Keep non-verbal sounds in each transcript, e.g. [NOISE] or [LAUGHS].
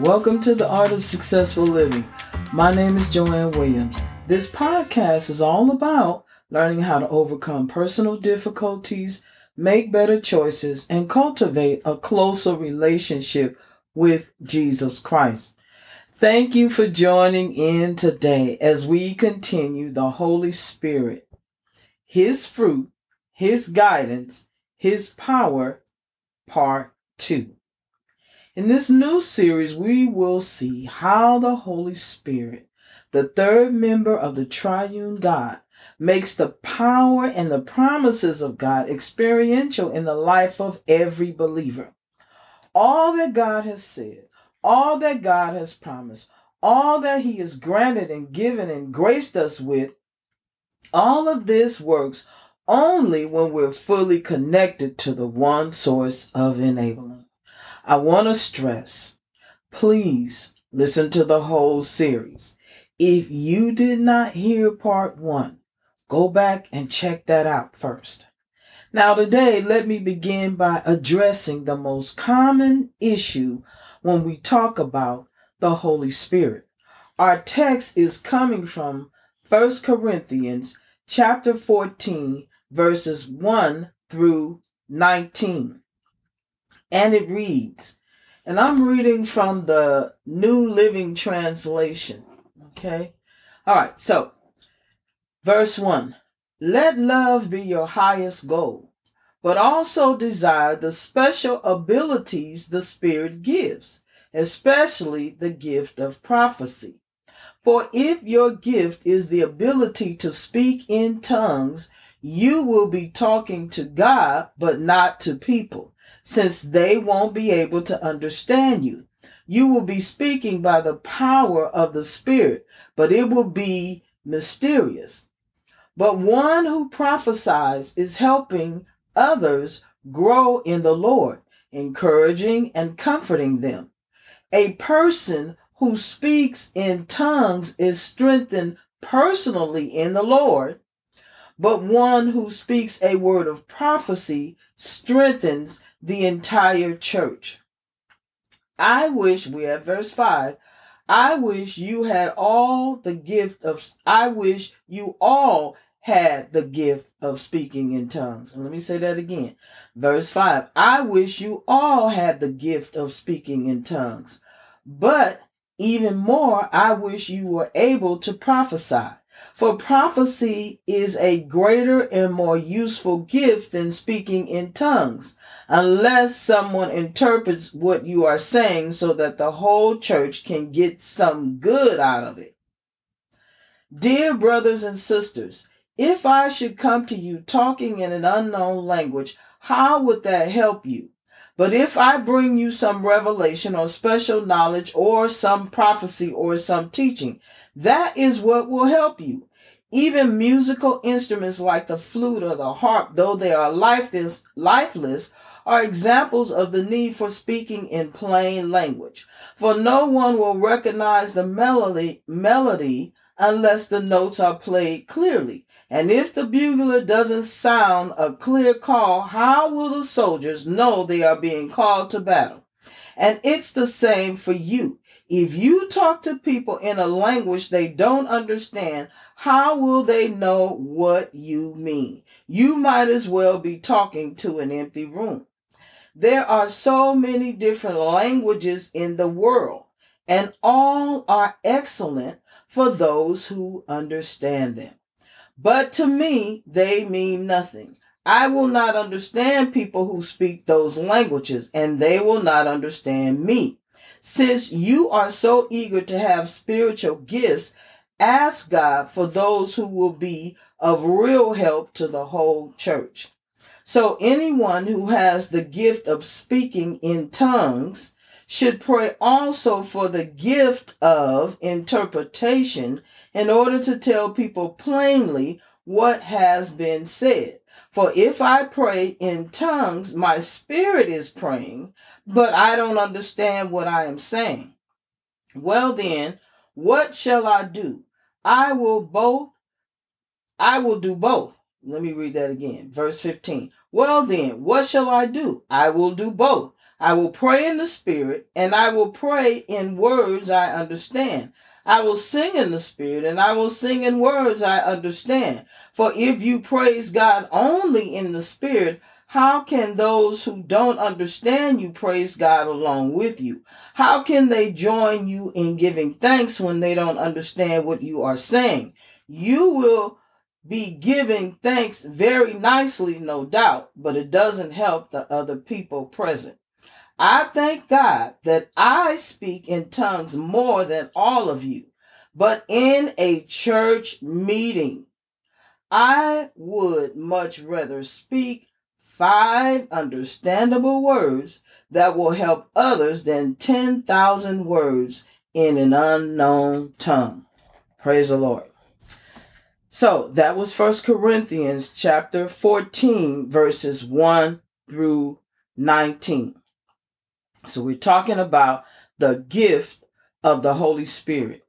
Welcome to the Art of Successful Living. My name is Joanne Williams. This podcast is all about learning how to overcome personal difficulties, make better choices, and cultivate a closer relationship with Jesus Christ. Thank you for joining in today as we continue the Holy Spirit, His fruit, His guidance, His power, part two. In this new series, we will see how the Holy Spirit, the third member of the triune God, makes the power and the promises of God experiential in the life of every believer. All that God has said, all that God has promised, all that He has granted and given and graced us with, all of this works only when we're fully connected to the one source of enablement. I want to stress please listen to the whole series. If you did not hear part one, go back and check that out first. Now, today, let me begin by addressing the most common issue when we talk about the Holy Spirit. Our text is coming from 1 Corinthians chapter 14 verses 1 through 19. And it reads, and I'm reading from the New Living Translation. Okay? All right, so verse 1 Let love be your highest goal, but also desire the special abilities the Spirit gives, especially the gift of prophecy. For if your gift is the ability to speak in tongues, you will be talking to God, but not to people since they won't be able to understand you. You will be speaking by the power of the Spirit, but it will be mysterious. But one who prophesies is helping others grow in the Lord, encouraging and comforting them. A person who speaks in tongues is strengthened personally in the Lord, but one who speaks a word of prophecy strengthens the entire church. I wish, we at verse 5, I wish you had all the gift of, I wish you all had the gift of speaking in tongues. And let me say that again. Verse 5 I wish you all had the gift of speaking in tongues. But even more, I wish you were able to prophesy. For prophecy is a greater and more useful gift than speaking in tongues, unless someone interprets what you are saying so that the whole church can get some good out of it. Dear brothers and sisters, if I should come to you talking in an unknown language, how would that help you? But if I bring you some revelation or special knowledge or some prophecy or some teaching, that is what will help you. Even musical instruments like the flute or the harp, though they are lifeless, lifeless, are examples of the need for speaking in plain language. For no one will recognize the melody, melody unless the notes are played clearly. And if the bugler doesn't sound a clear call, how will the soldiers know they are being called to battle? And it's the same for you. If you talk to people in a language they don't understand, how will they know what you mean? You might as well be talking to an empty room. There are so many different languages in the world, and all are excellent for those who understand them. But to me, they mean nothing. I will not understand people who speak those languages, and they will not understand me. Since you are so eager to have spiritual gifts, ask God for those who will be of real help to the whole church. So, anyone who has the gift of speaking in tongues should pray also for the gift of interpretation in order to tell people plainly what has been said. For if I pray in tongues, my spirit is praying, but I don't understand what I am saying. Well, then, what shall I do? I will both, I will do both. Let me read that again. Verse 15. Well, then, what shall I do? I will do both. I will pray in the Spirit, and I will pray in words I understand. I will sing in the Spirit, and I will sing in words I understand. For if you praise God only in the Spirit, how can those who don't understand you praise God along with you? How can they join you in giving thanks when they don't understand what you are saying? You will be giving thanks very nicely, no doubt, but it doesn't help the other people present. I thank God that I speak in tongues more than all of you, but in a church meeting, I would much rather speak five understandable words that will help others than 10,000 words in an unknown tongue. Praise the Lord. So that was First Corinthians chapter 14, verses 1 through 19. So we're talking about the gift of the Holy Spirit,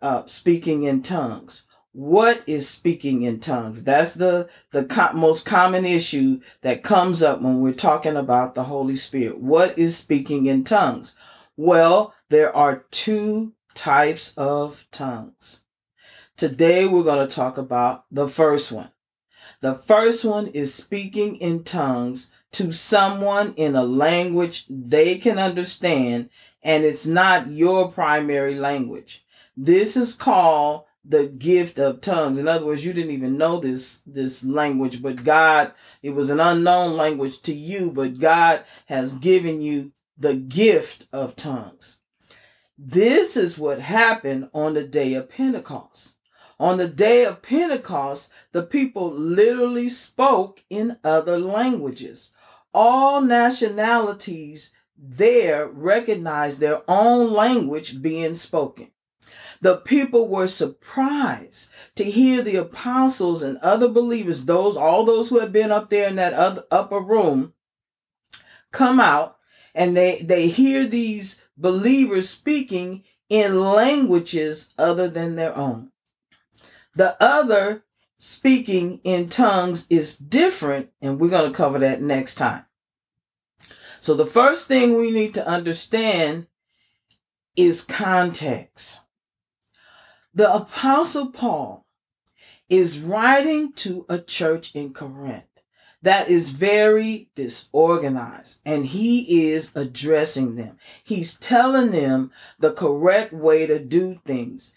uh, speaking in tongues. What is speaking in tongues? That's the the co- most common issue that comes up when we're talking about the holy spirit. What is speaking in tongues? Well there are two types of tongues. Today we're going to talk about the first one. The first one is speaking in tongues to someone in a language they can understand and it's not your primary language this is called the gift of tongues. In other words, you didn't even know this this language, but God, it was an unknown language to you, but God has given you the gift of tongues. This is what happened on the day of Pentecost. On the day of Pentecost, the people literally spoke in other languages. All nationalities there recognized their own language being spoken. The people were surprised to hear the apostles and other believers, those all those who had been up there in that other, upper room, come out and they they hear these believers speaking in languages other than their own. The other speaking in tongues is different, and we're going to cover that next time. So, the first thing we need to understand is context. The Apostle Paul is writing to a church in Corinth that is very disorganized and he is addressing them. He's telling them the correct way to do things.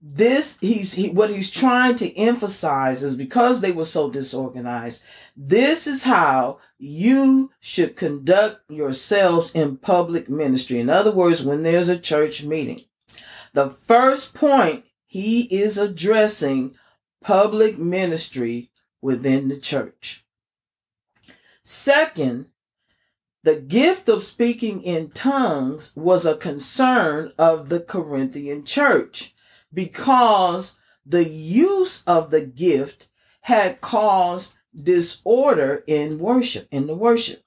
This he's he, what he's trying to emphasize is because they were so disorganized, this is how you should conduct yourselves in public ministry. In other words, when there's a church meeting, the first point he is addressing public ministry within the church. Second, the gift of speaking in tongues was a concern of the Corinthian church because the use of the gift had caused disorder in worship, in the worship.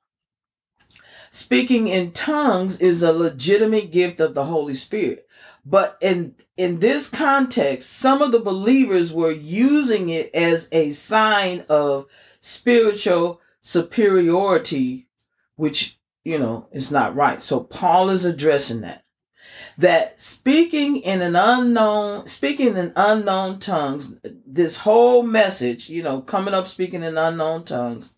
Speaking in tongues is a legitimate gift of the Holy Spirit. But in in this context, some of the believers were using it as a sign of spiritual superiority, which you know is not right. So Paul is addressing that. That speaking in an unknown, speaking in unknown tongues, this whole message, you know, coming up speaking in unknown tongues,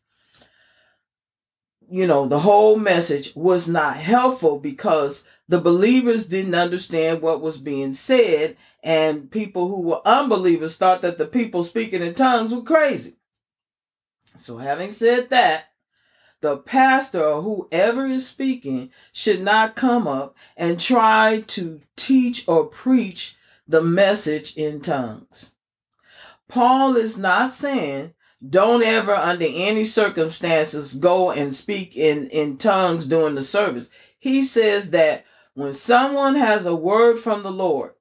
you know, the whole message was not helpful because the believers didn't understand what was being said, and people who were unbelievers thought that the people speaking in tongues were crazy. So, having said that, the pastor or whoever is speaking should not come up and try to teach or preach the message in tongues. Paul is not saying don't ever under any circumstances go and speak in, in tongues during the service. He says that when someone has a word from the Lord,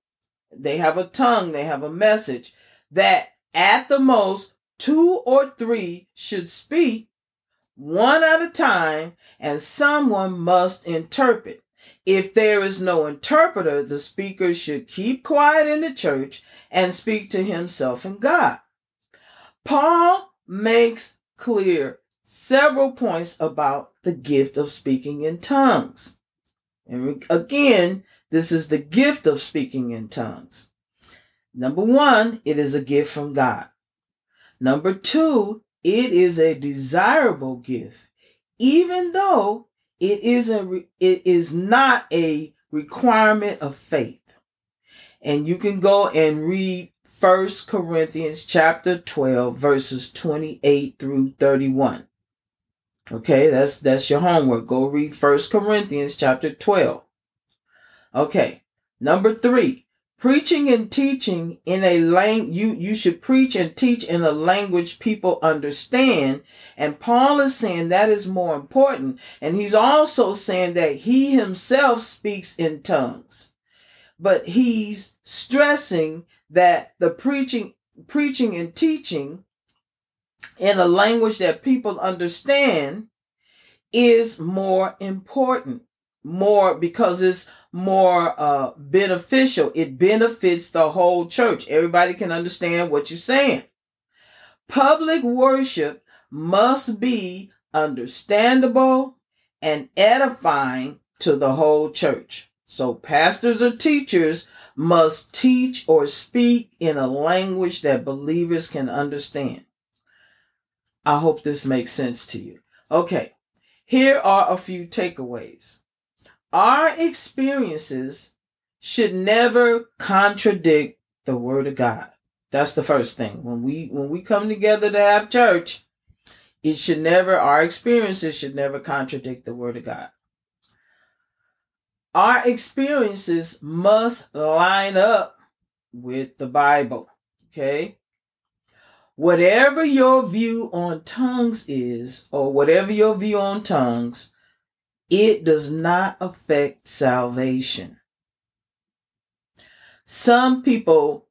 they have a tongue, they have a message, that at the most two or three should speak one at a time, and someone must interpret. If there is no interpreter, the speaker should keep quiet in the church and speak to himself and God. Paul makes clear several points about the gift of speaking in tongues. And again, this is the gift of speaking in tongues. Number one, it is a gift from God. Number two, it is a desirable gift, even though it isn't it is not a requirement of faith. And you can go and read First Corinthians chapter 12 verses 28 through 31. Okay, that's that's your homework. Go read First Corinthians chapter 12. Okay. Number 3. Preaching and teaching in a lang you you should preach and teach in a language people understand. And Paul is saying that is more important. And he's also saying that he himself speaks in tongues. But he's stressing that the preaching preaching and teaching in a language that people understand is more important more because it's more uh, beneficial it benefits the whole church everybody can understand what you're saying public worship must be understandable and edifying to the whole church so pastors or teachers must teach or speak in a language that believers can understand. I hope this makes sense to you. Okay, here are a few takeaways. Our experiences should never contradict the word of God. That's the first thing. When we when we come together to have church, it should never our experiences should never contradict the word of God. Our experiences must line up with the Bible. Okay? Whatever your view on tongues is, or whatever your view on tongues, it does not affect salvation. Some people,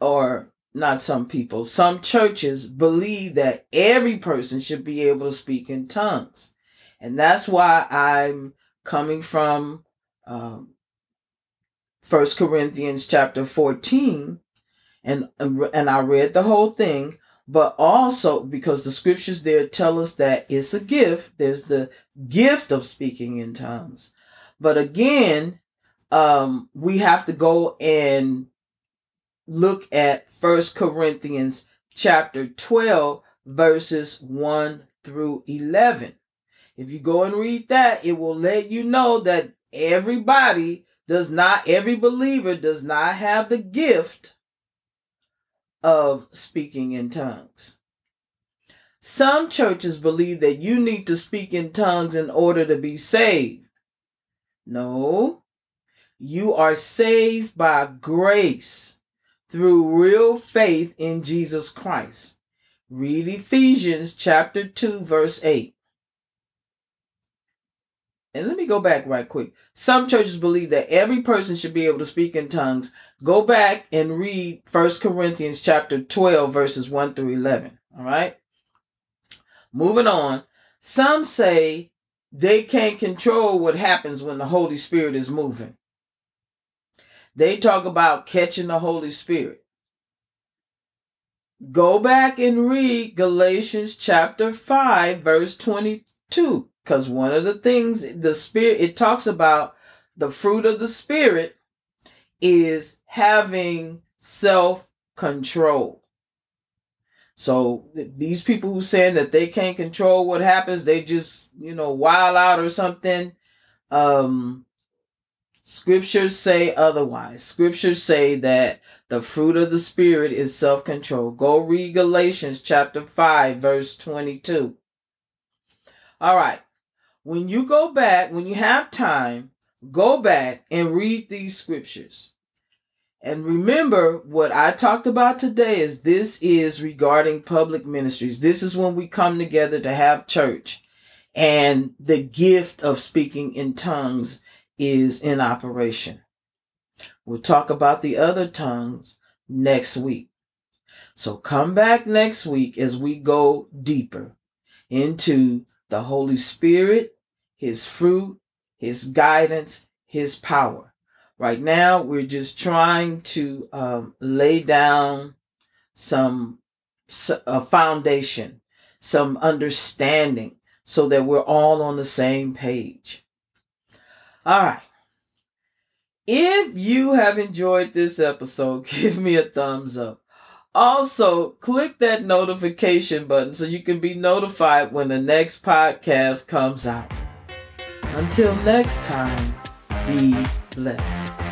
or not some people, some churches believe that every person should be able to speak in tongues. And that's why I'm coming from um, First Corinthians chapter 14 and and I read the whole thing but also because the scriptures there tell us that it's a gift there's the gift of speaking in tongues. But again um, we have to go and look at First Corinthians chapter 12 verses 1 through 11 if you go and read that, it will let you know that everybody does not, every believer does not have the gift of speaking in tongues. Some churches believe that you need to speak in tongues in order to be saved. No, you are saved by grace through real faith in Jesus Christ. Read Ephesians chapter 2 verse 8 and let me go back right quick. Some churches believe that every person should be able to speak in tongues. Go back and read First Corinthians chapter 12 verses 1 through 11. All right? Moving on. Some say they can't control what happens when the Holy Spirit is moving. They talk about catching the Holy Spirit. Go back and read Galatians chapter 5 verse 22. Because one of the things the spirit it talks about the fruit of the spirit is having self control. So these people who saying that they can't control what happens, they just you know wild out or something. Um, scriptures say otherwise. Scriptures say that the fruit of the spirit is self control. Go read Galatians chapter five verse twenty two. All right when you go back, when you have time, go back and read these scriptures. And remember what I talked about today is this is regarding public ministries. This is when we come together to have church and the gift of speaking in tongues is in operation. We'll talk about the other tongues next week. So come back next week as we go deeper into the Holy Spirit, His fruit, His guidance, His power. Right now, we're just trying to um, lay down some a foundation some understanding so that we're all on the same page. All right. If you have enjoyed this episode, [LAUGHS] give me a thumbs up. Also, click that notification button so you can be notified when the next podcast comes out. Until next time, be blessed.